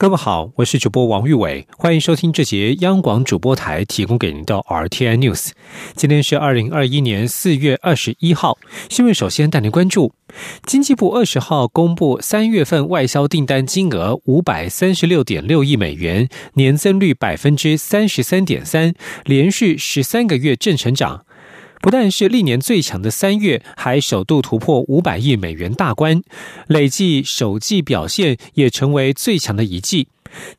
各位好，我是主播王玉伟，欢迎收听这节央广主播台提供给您的 RTI News。今天是二零二一年四月二十一号，新闻首先带您关注。经济部二十号公布三月份外销订单金额五百三十六点六亿美元，年增率百分之三十三点三，连续十三个月正成长。不但是历年最强的三月，还首度突破五百亿美元大关，累计首季表现也成为最强的一季。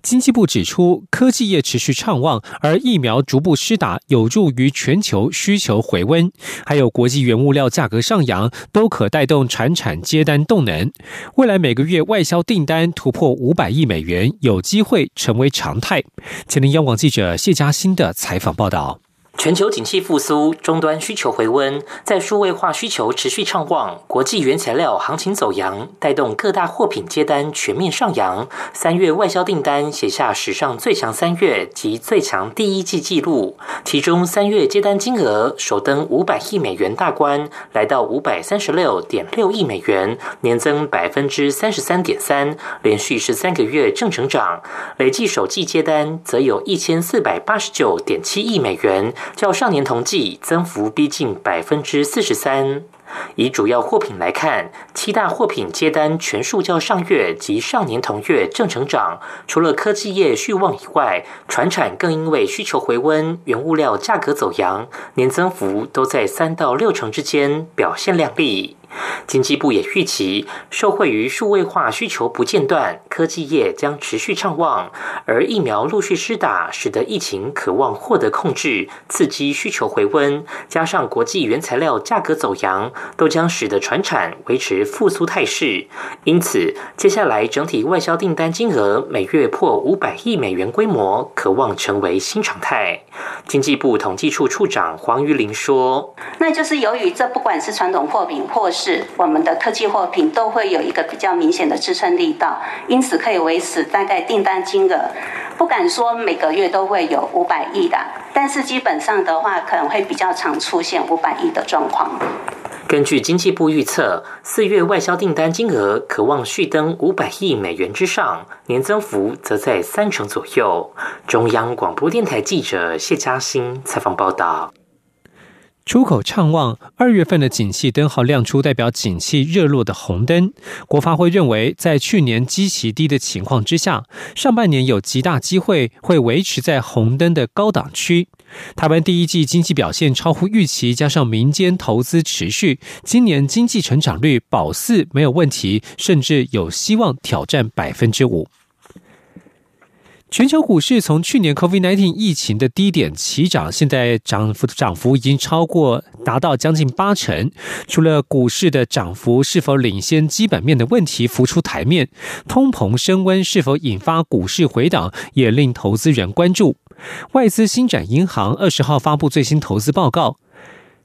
经济部指出，科技业持续畅旺，而疫苗逐步施打有助于全球需求回温，还有国际原物料价格上扬，都可带动产产接单动能。未来每个月外销订单突破五百亿美元，有机会成为常态。前天央广记者谢嘉欣的采访报道。全球景气复苏，终端需求回温，在数位化需求持续畅旺，国际原材料行情走扬，带动各大货品接单全面上扬。三月外销订单写下史上最强三月及最强第一季纪录，其中三月接单金额首登五百亿美元大关，来到五百三十六点六亿美元，年增百分之三十三点三，连续十三个月正成长。累计首季接单则有一千四百八十九点七亿美元。较上年同季增幅逼近百分之四十三。以主要货品来看，七大货品接单全数较上月及上年同月正成长。除了科技业续旺以外，船产更因为需求回温、原物料价格走扬，年增幅都在三到六成之间，表现亮丽。经济部也预期，受惠于数位化需求不间断，科技业将持续畅旺，而疫苗陆续施打，使得疫情渴望获得控制，刺激需求回温，加上国际原材料价格走扬，都将使得船产维持复苏态势。因此，接下来整体外销订单金额每月破五百亿美元规模，渴望成为新常态。经济部统计处处长黄玉玲说：“那就是由于这不管是传统货品或是是我们的科技货品都会有一个比较明显的支撑力道，因此可以维持大概订单金额，不敢说每个月都会有五百亿的，但是基本上的话可能会比较常出现五百亿的状况。根据经济部预测，四月外销订单金额可望续登五百亿美元之上，年增幅则在三成左右。中央广播电台记者谢嘉欣采访报道。出口畅旺，二月份的景气灯号亮出，代表景气热络的红灯。国发会认为，在去年基期低的情况之下，上半年有极大机会会维持在红灯的高档区。台湾第一季经济表现超乎预期，加上民间投资持续，今年经济成长率保四没有问题，甚至有希望挑战百分之五。全球股市从去年 COVID-19 疫情的低点起涨，现在涨幅涨幅已经超过达到将近八成。除了股市的涨幅是否领先基本面的问题浮出台面，通膨升温是否引发股市回档，也令投资人关注。外资新展银行二十号发布最新投资报告。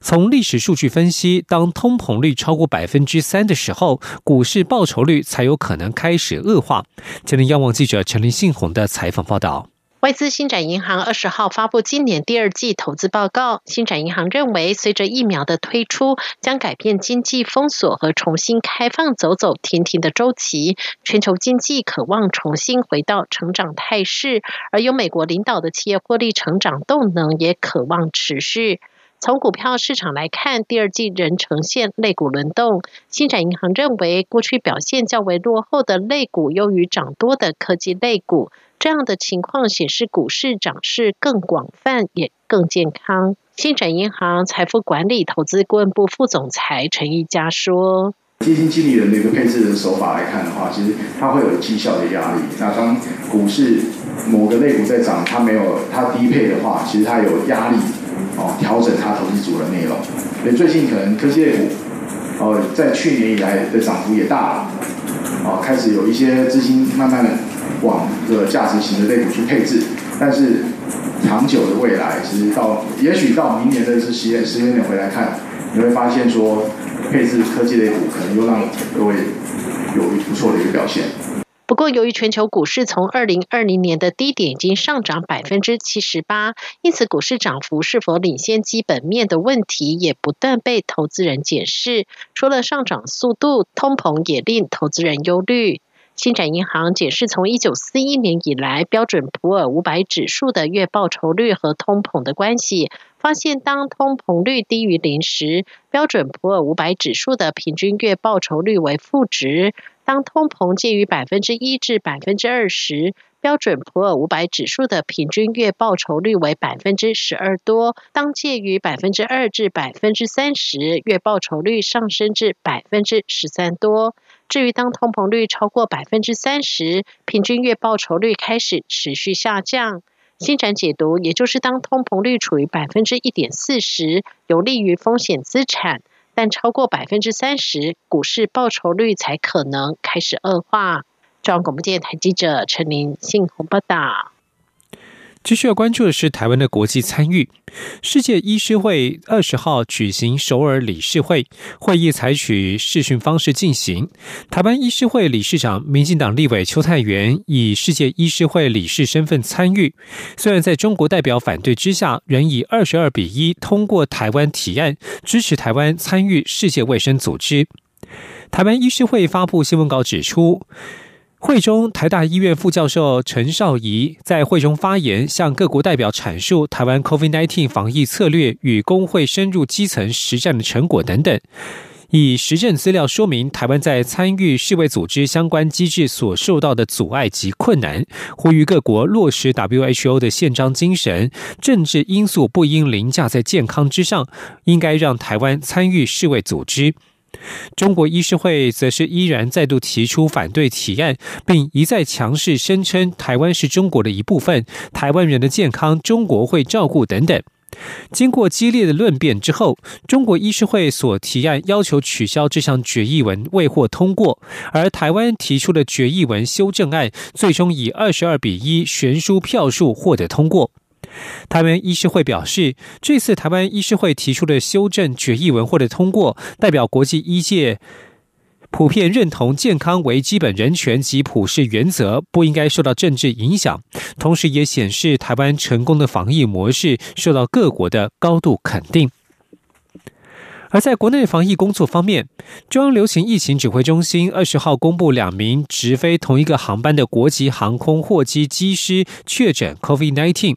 从历史数据分析，当通膨率超过百分之三的时候，股市报酬率才有可能开始恶化。今天，央网记者陈林信宏的采访报道。外资新展银行二十号发布今年第二季投资报告。新展银行认为，随着疫苗的推出，将改变经济封锁和重新开放走走停停的周期，全球经济渴望重新回到成长态势，而由美国领导的企业获利成长动能也渴望持续。从股票市场来看，第二季仍呈现类股轮动。新展银行认为，过去表现较为落后的类股优于涨多的科技类股，这样的情况显示股市涨势更广泛，也更健康。新展银行财富管理投资顾问部副总裁陈一佳说：“基金经理人的一个配置的手法来看的话，其实它会有绩效的压力。那当股市某个类股在涨，它没有它低配的话，其实它有压力。”哦，调整它投资组的内容，所以最近可能科技类股，哦，在去年以来的涨幅也大了，哦，开始有一些资金慢慢的往这个价值型的类股去配置，但是长久的未来，其实到也许到明年的是时间时间点回来看，你会发现说配置科技类股可能又让各位有不错的一个表现。不过，由于全球股市从二零二零年的低点已经上涨百分之七十八，因此股市涨幅是否领先基本面的问题也不断被投资人检视。除了上涨速度，通膨也令投资人忧虑。星展银行解释，从一九四一年以来，标准普尔五百指数的月报酬率和通膨的关系，发现当通膨率低于零时，标准普尔五百指数的平均月报酬率为负值；当通膨介于百分之一至百分之二十，标准普尔五百指数的平均月报酬率为百分之十二多；当介于百分之二至百分之三十，月报酬率上升至百分之十三多。至于当通膨率超过百分之三十，平均月报酬率开始持续下降。新展解读，也就是当通膨率处于百分之一点四时，有利于风险资产；但超过百分之三十，股市报酬率才可能开始恶化。中央广播电台记者陈林信鸿报道。继续要关注的是台湾的国际参与。世界医师会二十号举行首尔理事会，会议采取视讯方式进行。台湾医师会理事长、民进党立委邱泰元以世界医师会理事身份参与。虽然在中国代表反对之下，仍以二十二比一通过台湾提案，支持台湾参与世界卫生组织。台湾医师会发布新闻稿指出。会中，台大医院副教授陈少仪在会中发言，向各国代表阐述台湾 COVID-19 防疫策略与工会深入基层实战的成果等等，以实证资料说明台湾在参与世卫组织相关机制所受到的阻碍及困难，呼吁各国落实 WHO 的宪章精神，政治因素不应凌驾在健康之上，应该让台湾参与世卫组织。中国医师会则是依然再度提出反对提案，并一再强势声称台湾是中国的一部分，台湾人的健康中国会照顾等等。经过激烈的论辩之后，中国医师会所提案要求取消这项决议文未获通过，而台湾提出的决议文修正案最终以二十二比一悬殊票数获得通过。台湾医师会表示，这次台湾医师会提出的修正决议文获得通过，代表国际医界普遍认同健康为基本人权及普世原则，不应该受到政治影响。同时，也显示台湾成功的防疫模式受到各国的高度肯定。而在国内防疫工作方面，中央流行疫情指挥中心二十号公布两名直飞同一个航班的国际航空货机机师确诊 COVID-19。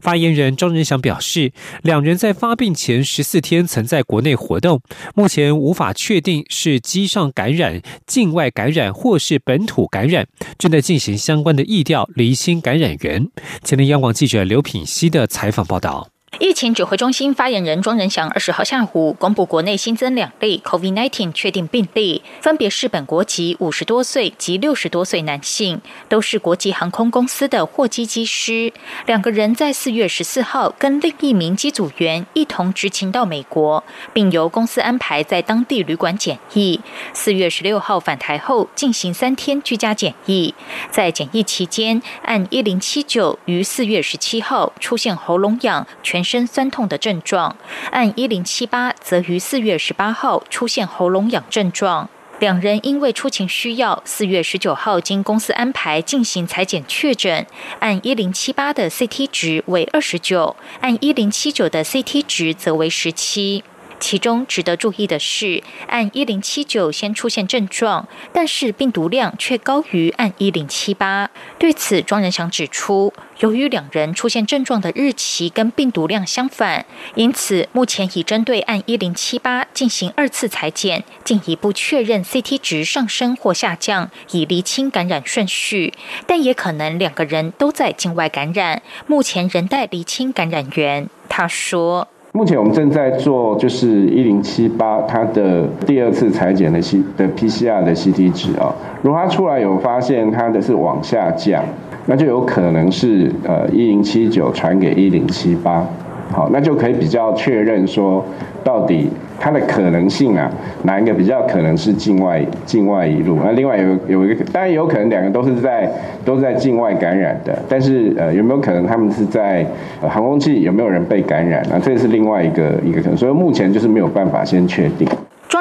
发言人庄仁祥表示，两人在发病前十四天曾在国内活动，目前无法确定是机上感染、境外感染或是本土感染，正在进行相关的疫调，厘清感染源。前天央广记者刘品希的采访报道。疫情指挥中心发言人庄仁祥二十号下午公布，国内新增两例 COVID-19 确定病例，分别是本国籍五十多岁及六十多岁男性，都是国际航空公司的货机机师。两个人在四月十四号跟另一名机组员一同执勤到美国，并由公司安排在当地旅馆检疫。四月十六号返台后进行三天居家检疫，在检疫期间，按一零七九于四月十七号出现喉咙痒、全。身酸痛的症状，按一零七八则于四月十八号出现喉咙痒症状。两人因为出勤需要，四月十九号经公司安排进行裁剪确诊，按一零七八的 CT 值为二十九，按一零七九的 CT 值则为十七。其中值得注意的是，按一零七九先出现症状，但是病毒量却高于按一零七八。对此，庄仁祥指出，由于两人出现症状的日期跟病毒量相反，因此目前已针对按一零七八进行二次裁剪，进一步确认 CT 值上升或下降，以厘清感染顺序。但也可能两个人都在境外感染，目前仍待厘清感染源。他说。目前我们正在做，就是一零七八它的第二次裁剪的 C 的 PCR 的 CT 值啊，如果它出来有发现它的是往下降，那就有可能是呃一零七九传给一零七八，好，那就可以比较确认说到底。它的可能性啊，哪一个比较可能是境外境外一路？那另外有有一个，当然有可能两个都是在都是在境外感染的，但是呃有没有可能他们是在航空器有没有人被感染？那这是另外一个一个可能，所以目前就是没有办法先确定。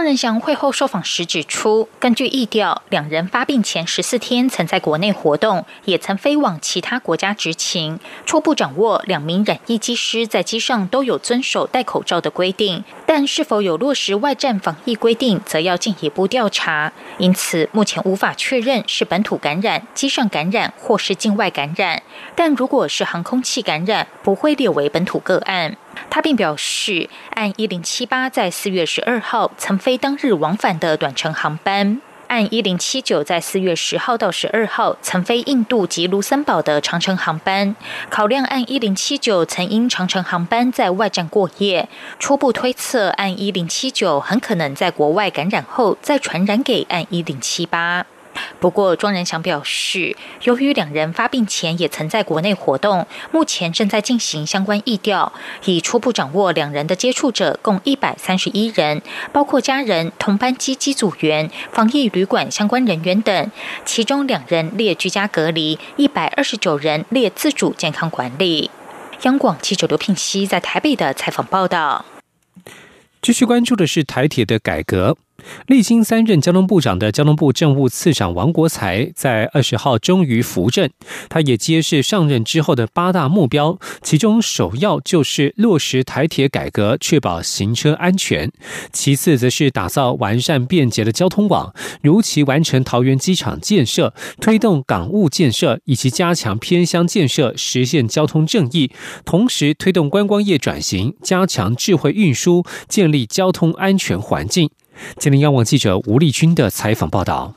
庄仁祥会后受访时指出，根据意调，两人发病前十四天曾在国内活动，也曾飞往其他国家执勤。初步掌握两名染疫机师在机上都有遵守戴口罩的规定，但是否有落实外站防疫规定，则要进一步调查。因此，目前无法确认是本土感染、机上感染或是境外感染。但如果是航空器感染，不会列为本土个案。他并表示，按一零七八在四月十二号曾飞当日往返的短程航班，按一零七九在四月十号到十二号曾飞印度及卢森堡的长程航班，考量按一零七九曾因长程航班在外站过夜，初步推测按一零七九很可能在国外感染后再传染给按一零七八。不过，庄仁祥表示，由于两人发病前也曾在国内活动，目前正在进行相关疫调，已初步掌握两人的接触者共一百三十一人，包括家人、同班机机组员、防疫旅馆相关人员等，其中两人列居家隔离，一百二十九人列自主健康管理。央广记者刘聘熙在台北的采访报道。继续关注的是台铁的改革。历经三任交通部长的交通部政务次长王国才，在二十号终于扶正。他也揭示上任之后的八大目标，其中首要就是落实台铁改革，确保行车安全；其次则是打造完善便捷的交通网，如期完成桃园机场建设，推动港务建设，以及加强偏乡建设，实现交通正义。同时推动观光业转型，加强智慧运输，建立交通安全环境。吉林央网记者吴立军的采访报道。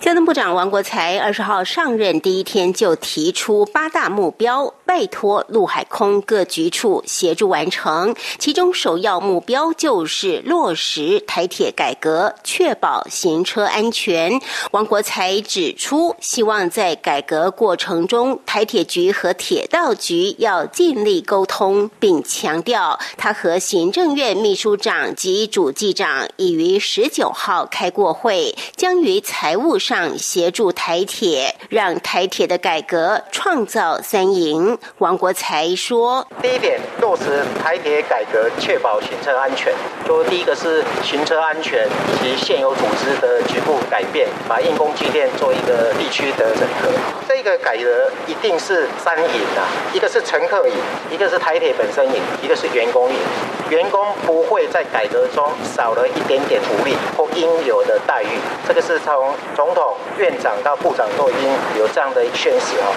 交通部长王国才二十号上任第一天就提出八大目标，拜托陆海空各局处协助完成。其中首要目标就是落实台铁改革，确保行车安全。王国才指出，希望在改革过程中，台铁局和铁道局要尽力沟通，并强调他和行政院秘书长及主计长已于十九号开过会，将于财。财务上协助台铁，让台铁的改革创造三赢。王国才说：“第一点，落实台铁改革，确保行车安全。就第一个是行车安全以及现有组织的局部改变，把硬工机电做一个地区的整合。这个改革一定是三赢啊，一个是乘客赢，一个是台铁本身赢，一个是员工赢。员工不会在改革中少了一点点福利或应有的待遇。这个是从。”总统、院长到部长都已经有这样的宣示哦。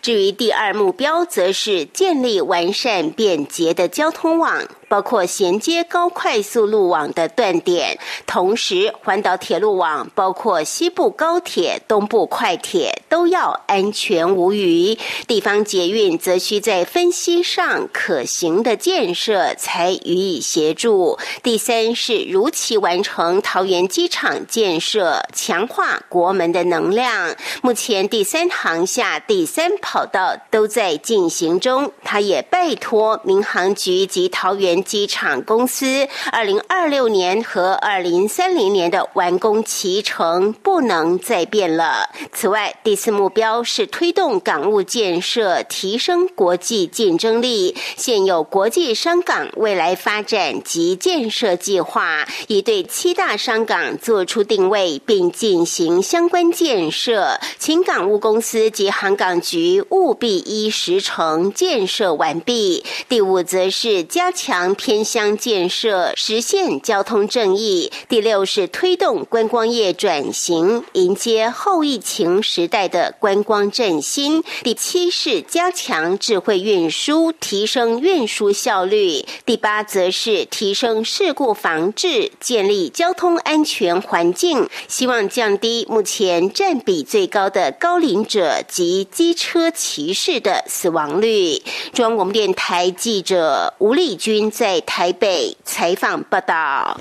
至于第二目标，则是建立完善便捷的交通网。包括衔接高快速路网的断点，同时环岛铁路网包括西部高铁、东部快铁都要安全无虞。地方捷运则需在分析上可行的建设才予以协助。第三是如期完成桃园机场建设，强化国门的能量。目前第三航下第三跑道都在进行中，他也拜托民航局及桃园。机场公司二零二六年和二零三零年的完工期程不能再变了。此外，第四目标是推动港务建设，提升国际竞争力。现有国际商港未来发展及建设计划，已对七大商港做出定位，并进行相关建设。请港务公司及航港局务必依时程建设完毕。第五，则是加强。偏乡建设，实现交通正义。第六是推动观光业转型，迎接后疫情时代的观光振兴。第七是加强智慧运输，提升运输效率。第八则是提升事故防治，建立交通安全环境，希望降低目前占比最高的高龄者及机车骑士的死亡率。中央广播电台记者吴丽君。在台北采访报道。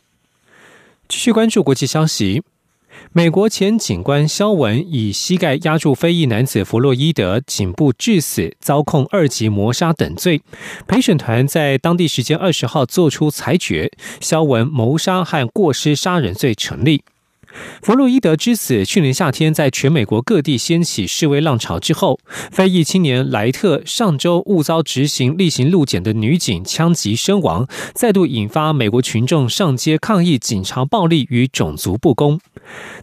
继续关注国际消息，美国前警官肖文以膝盖压住非裔男子弗洛伊德颈部致死，遭控二级谋杀等罪。陪审团在当地时间二十号作出裁决，肖文谋杀和过失杀人罪成立。弗洛伊德之死去年夏天在全美国各地掀起示威浪潮之后，非裔青年莱特上周误遭执行例行路检的女警枪击身亡，再度引发美国群众上街抗议警察暴力与种族不公。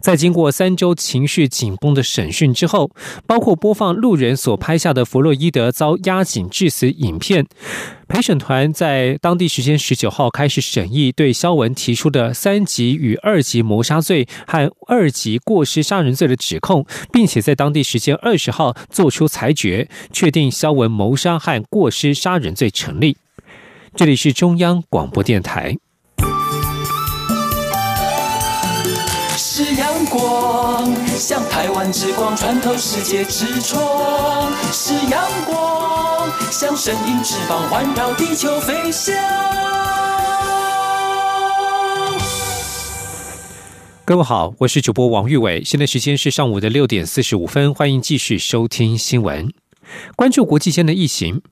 在经过三周情绪紧绷的审讯之后，包括播放路人所拍下的弗洛伊德遭压颈致死影片。陪审团在当地时间十九号开始审议对肖文提出的三级与二级谋杀罪和二级过失杀人罪的指控，并且在当地时间二十号作出裁决，确定肖文谋杀和过失杀人罪成立。这里是中央广播电台。是阳光，像台湾之光穿透世界之窗；是阳光，像神鹰翅膀环绕地球飞翔。各位好，我是主播王玉伟，现在时间是上午的六点四十五分，欢迎继续收听新闻。关注国际间的疫情，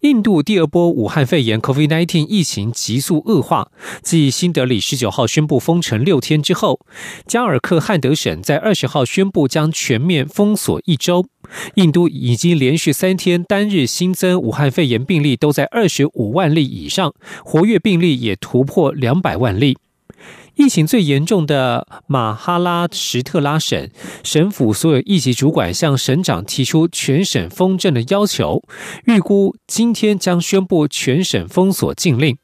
印度第二波武汉肺炎 （COVID-19） 疫情急速恶化。继新德里十九号宣布封城六天之后，加尔克汉德省在二十号宣布将全面封锁一周。印度已经连续三天单日新增武汉肺炎病例都在二十五万例以上，活跃病例也突破两百万例。疫情最严重的马哈拉什特拉省省府所有一级主管向省长提出全省封镇的要求，预估今天将宣布全省封锁禁令。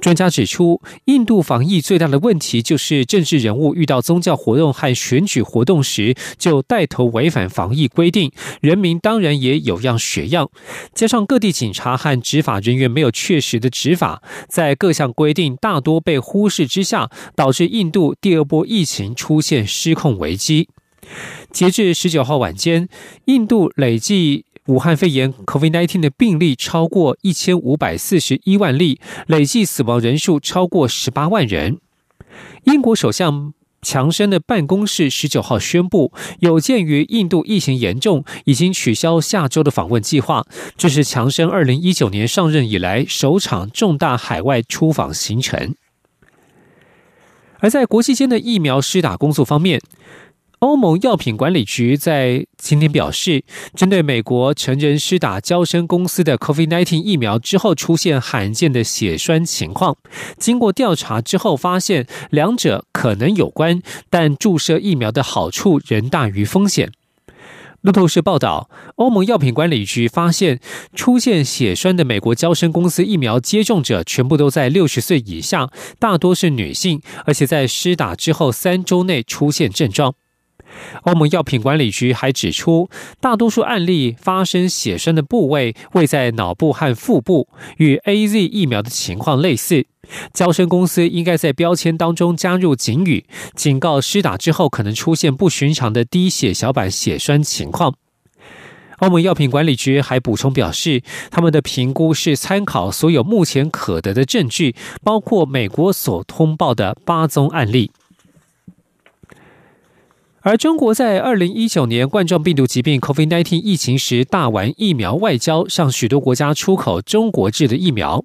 专家指出，印度防疫最大的问题就是政治人物遇到宗教活动和选举活动时就带头违反防疫规定，人民当然也有样学样。加上各地警察和执法人员没有确实的执法，在各项规定大多被忽视之下，导致印度第二波疫情出现失控危机。截至十九号晚间，印度累计。武汉肺炎 （COVID-19） 的病例超过一千五百四十一万例，累计死亡人数超过十八万人。英国首相强生的办公室十九号宣布，有鉴于印度疫情严重，已经取消下周的访问计划。这是强生二零一九年上任以来首场重大海外出访行程。而在国际间的疫苗施打工作方面。欧盟药品管理局在今天表示，针对美国成人施打交生公司的 COVID-19 疫苗之后出现罕见的血栓情况，经过调查之后发现两者可能有关，但注射疫苗的好处仍大于风险。路透社报道，欧盟药品管理局发现出现血栓的美国交生公司疫苗接种者全部都在六十岁以下，大多是女性，而且在施打之后三周内出现症状。欧盟药品管理局还指出，大多数案例发生血栓的部位位在脑部和腹部，与 A Z 疫苗的情况类似。交生公司应该在标签当中加入警语，警告施打之后可能出现不寻常的低血小板血栓情况。欧盟药品管理局还补充表示，他们的评估是参考所有目前可得的证据，包括美国所通报的八宗案例。而中国在二零一九年冠状病毒疾病 （COVID-19） 疫情时大玩疫苗外交，向许多国家出口中国制的疫苗。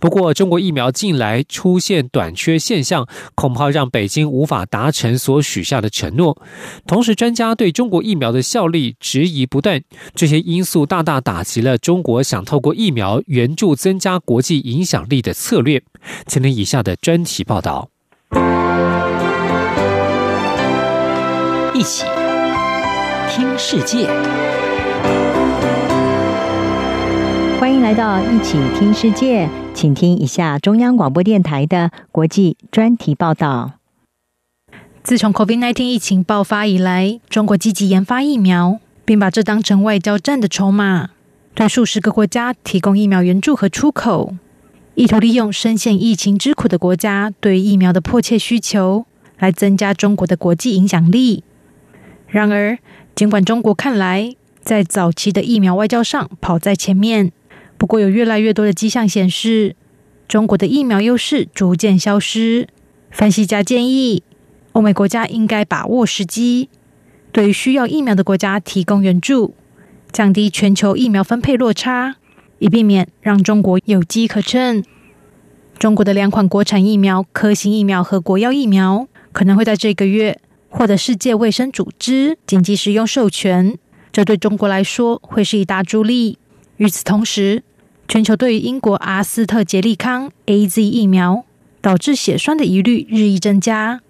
不过，中国疫苗近来出现短缺现象，恐怕让北京无法达成所许下的承诺。同时，专家对中国疫苗的效力质疑不断，这些因素大大打击了中国想透过疫苗援助增加国际影响力的策略。请听以下的专题报道。一起听世界，欢迎来到一起听世界，请听一下中央广播电台的国际专题报道。自从 COVID-19 疫情爆发以来，中国积极研发疫苗，并把这当成外交战的筹码，对数十个国家提供疫苗援助和出口，意图利用深陷疫情之苦的国家对疫苗的迫切需求，来增加中国的国际影响力。然而，尽管中国看来在早期的疫苗外交上跑在前面，不过有越来越多的迹象显示，中国的疫苗优势逐渐消失。分析家建议，欧美国家应该把握时机，对需要疫苗的国家提供援助，降低全球疫苗分配落差，以避免让中国有机可乘。中国的两款国产疫苗——科兴疫苗和国药疫苗，可能会在这个月。获得世界卫生组织紧急使用授权，这对中国来说会是一大助力。与此同时，全球对于英国阿斯特捷利康 （A.Z.） 疫苗导致血栓的疑虑日益增加，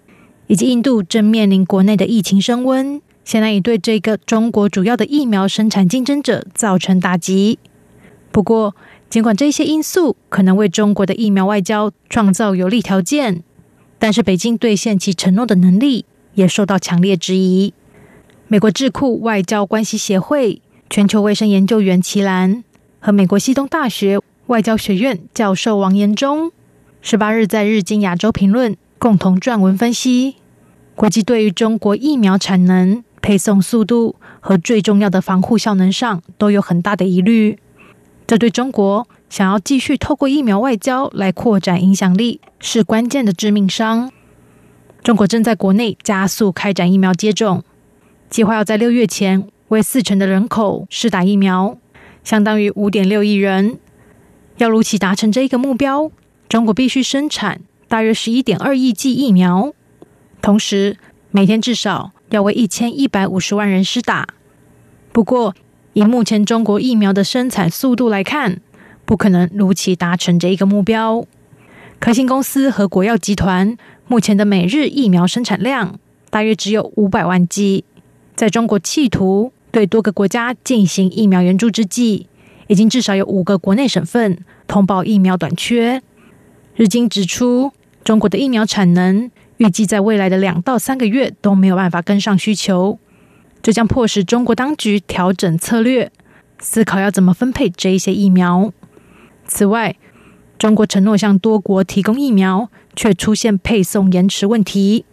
以及印度正面临国内的疫情升温，显然已对这个中国主要的疫苗生产竞争者造成打击。不过，尽管这些因素可能为中国的疫苗外交创造有利条件，但是北京兑现其承诺的能力也受到强烈质疑。美国智库外交关系协会全球卫生研究员齐兰和美国西东大学外交学院教授王延忠，十八日在《日经亚洲评论》共同撰文分析，国际对于中国疫苗产能、配送速度和最重要的防护效能上都有很大的疑虑。这对中国想要继续透过疫苗外交来扩展影响力是关键的致命伤。中国正在国内加速开展疫苗接种，计划要在六月前为四成的人口施打疫苗，相当于五点六亿人。要如期达成这一个目标，中国必须生产大约十一点二亿剂疫苗，同时每天至少要为一千一百五十万人施打。不过，以目前中国疫苗的生产速度来看，不可能如期达成这一个目标。科兴公司和国药集团目前的每日疫苗生产量大约只有五百万剂。在中国企图对多个国家进行疫苗援助之际，已经至少有五个国内省份通报疫苗短缺。日经指出，中国的疫苗产能预计在未来的两到三个月都没有办法跟上需求。这将迫使中国当局调整策略，思考要怎么分配这一些疫苗。此外，中国承诺向多国提供疫苗，却出现配送延迟问题。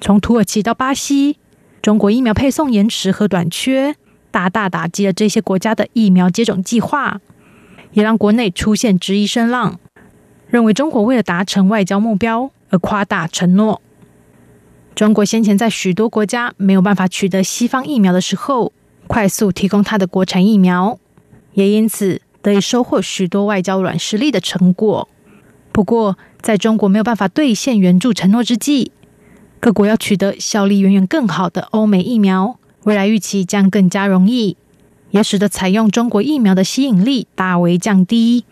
从土耳其到巴西，中国疫苗配送延迟和短缺，大大打击了这些国家的疫苗接种计划，也让国内出现质疑声浪，认为中国为了达成外交目标而夸大承诺。中国先前在许多国家没有办法取得西方疫苗的时候，快速提供它的国产疫苗，也因此得以收获许多外交软实力的成果。不过，在中国没有办法兑现援助承诺之际，各国要取得效力远远更好的欧美疫苗，未来预期将更加容易，也使得采用中国疫苗的吸引力大为降低。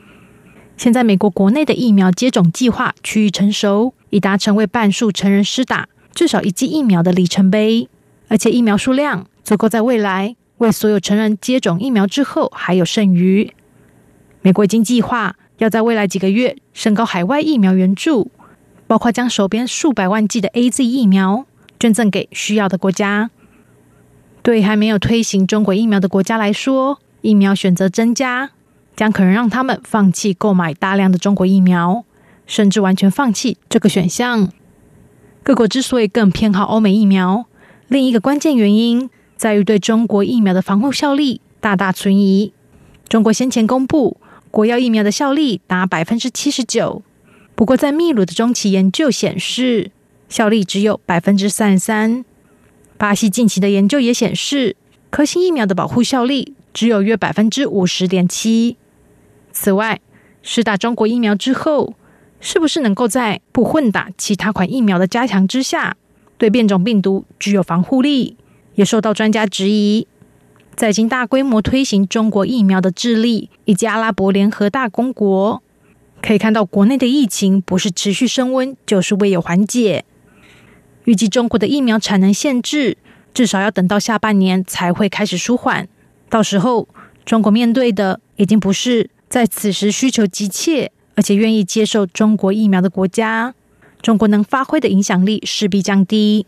现在，美国国内的疫苗接种计划趋于成熟，已达成为半数成人施打。至少一剂疫苗的里程碑，而且疫苗数量足够在未来为所有成人接种疫苗之后还有剩余。美国已经计划要在未来几个月升高海外疫苗援助，包括将手边数百万剂的 A Z 疫苗捐赠给需要的国家。对还没有推行中国疫苗的国家来说，疫苗选择增加将可能让他们放弃购买大量的中国疫苗，甚至完全放弃这个选项。各国之所以更偏好欧美疫苗，另一个关键原因在于对中国疫苗的防护效力大大存疑。中国先前公布国药疫苗的效力达百分之七十九，不过在秘鲁的中期研究显示，效力只有百分之三十三。巴西近期的研究也显示，科兴疫苗的保护效力只有约百分之五十点七。此外，施打中国疫苗之后。是不是能够在不混打其他款疫苗的加强之下，对变种病毒具有防护力，也受到专家质疑。在经大规模推行中国疫苗的智利以及阿拉伯联合大公国，可以看到国内的疫情不是持续升温，就是未有缓解。预计中国的疫苗产能限制至少要等到下半年才会开始舒缓，到时候中国面对的已经不是在此时需求急切。而且愿意接受中国疫苗的国家，中国能发挥的影响力势必降低。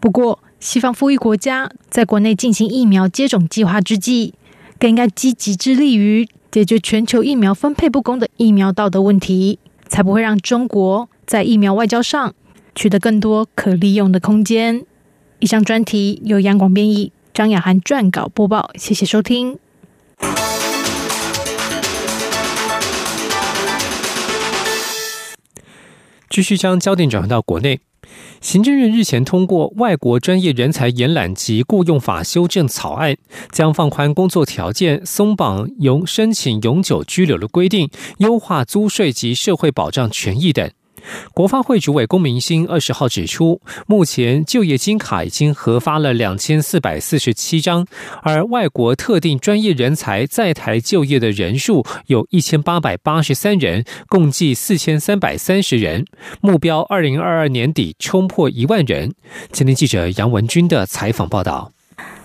不过，西方富裕国家在国内进行疫苗接种计划之际，更应该积极致力于解决全球疫苗分配不公的疫苗道德问题，才不会让中国在疫苗外交上取得更多可利用的空间。以上专题由杨广编译，张雅涵撰稿播报。谢谢收听。继续将焦点转回到国内，行政院日前通过外国专业人才延揽及雇用法修正草案，将放宽工作条件、松绑永申请永久居留的规定、优化租税及社会保障权益等。国发会主委龚明鑫二十号指出，目前就业金卡已经核发了两千四百四十七张，而外国特定专业人才在台就业的人数有一千八百八十三人，共计四千三百三十人，目标二零二二年底冲破一万人。今天记者杨文军的采访报道。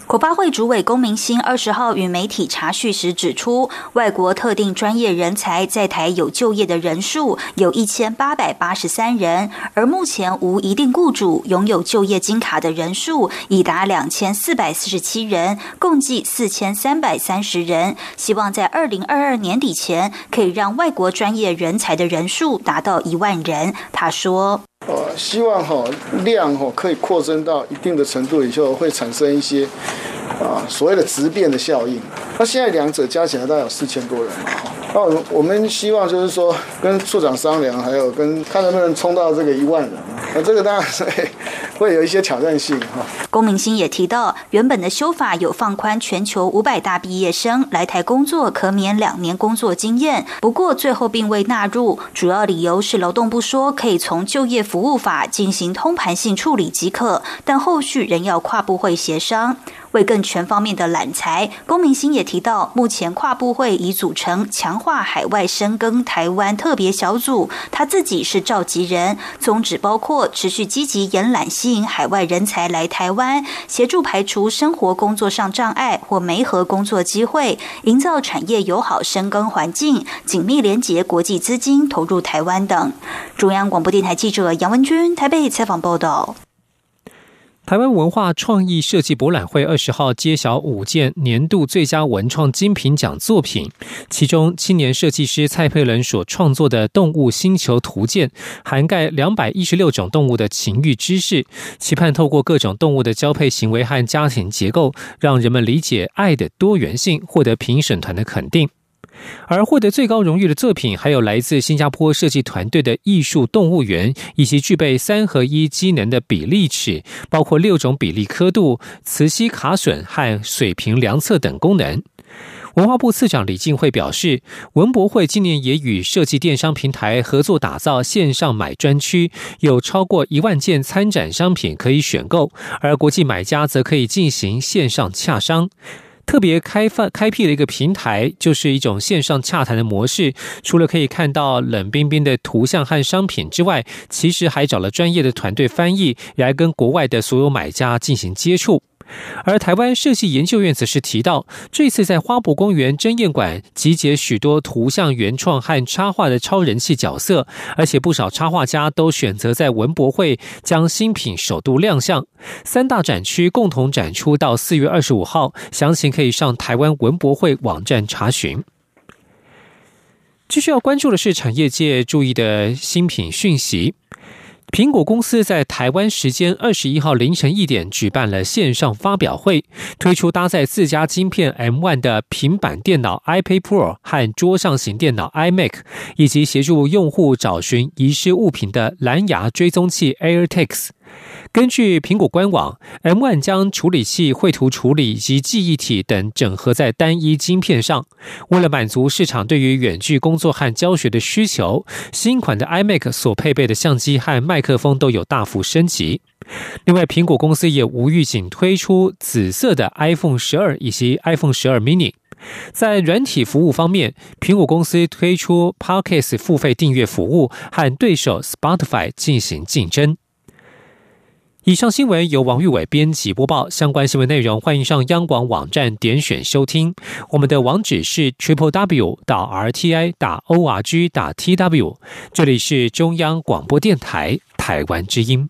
国发会主委龚明鑫二十号与媒体查叙时指出，外国特定专业人才在台有就业的人数有一千八百八十三人，而目前无一定雇主拥有就业金卡的人数已达两千四百四十七人，共计四千三百三十人。希望在二零二二年底前，可以让外国专业人才的人数达到一万人。他说。呃，希望哈量哈可以扩增到一定的程度以后，会产生一些啊所谓的质变的效应。那现在两者加起来大概有四千多人嘛哈。那我们我们希望就是说跟处长商量，还有跟看能不能冲到这个一万人。那这个当然是会有一些挑战性哈。龚明星也提到，原本的修法有放宽全球五百大毕业生来台工作可免两年工作经验，不过最后并未纳入，主要理由是劳动部说可以从就业服务法进行通盘性处理即可，但后续仍要跨部会协商。为更全方面的揽才，龚明星也提到，目前跨部会已组成强化海外深耕台湾特别小组，他自己是召集人，宗旨包括持续积极延揽吸引海外人才来台湾，协助排除生活工作上障碍或没合工作机会，营造产业友好深耕环境，紧密连结国际资金投入台湾等。中央广播电台记者杨文君台北采访报道。台湾文化创意设计博览会二十号揭晓五件年度最佳文创精品奖作品，其中青年设计师蔡佩伦所创作的《动物星球图鉴》，涵盖两百一十六种动物的情欲知识，期盼透过各种动物的交配行为和家庭结构，让人们理解爱的多元性，获得评审团的肯定。而获得最高荣誉的作品，还有来自新加坡设计团队的艺术动物园，以及具备三合一机能的比例尺，包括六种比例刻度、磁吸卡榫和水平量测等功能。文化部次长李进惠表示，文博会今年也与设计电商平台合作打造线上买专区，有超过一万件参展商品可以选购，而国际买家则可以进行线上洽商。特别开放开辟了一个平台，就是一种线上洽谈的模式。除了可以看到冷冰冰的图像和商品之外，其实还找了专业的团队翻译来跟国外的所有买家进行接触。而台湾设计研究院则是提到，这次在花博公园珍宴馆集结许多图像原创和插画的超人气角色，而且不少插画家都选择在文博会将新品首度亮相。三大展区共同展出到四月二十五号，详情可以上台湾文博会网站查询。继续要关注的是产业界注意的新品讯息。苹果公司在台湾时间二十一号凌晨一点举办了线上发表会，推出搭载自家晶片 M One 的平板电脑 iPad Pro 和桌上型电脑 iMac，以及协助用户找寻遗失物品的蓝牙追踪器 AirTags。根据苹果官网，M1 将处理器、绘图处理以及记忆体等整合在单一晶片上。为了满足市场对于远距工作和教学的需求，新款的 iMac 所配备的相机和麦克风都有大幅升级。另外，苹果公司也无预警推出紫色的 iPhone 十二以及 iPhone 十二 mini。在软体服务方面，苹果公司推出 Podcast 付费订阅服务，和对手 Spotify 进行竞争。以上新闻由王玉伟编辑播报。相关新闻内容，欢迎上央广网站点选收听。我们的网址是 triple w 打 r t i 打 o r g 打 t w。这里是中央广播电台台湾之音。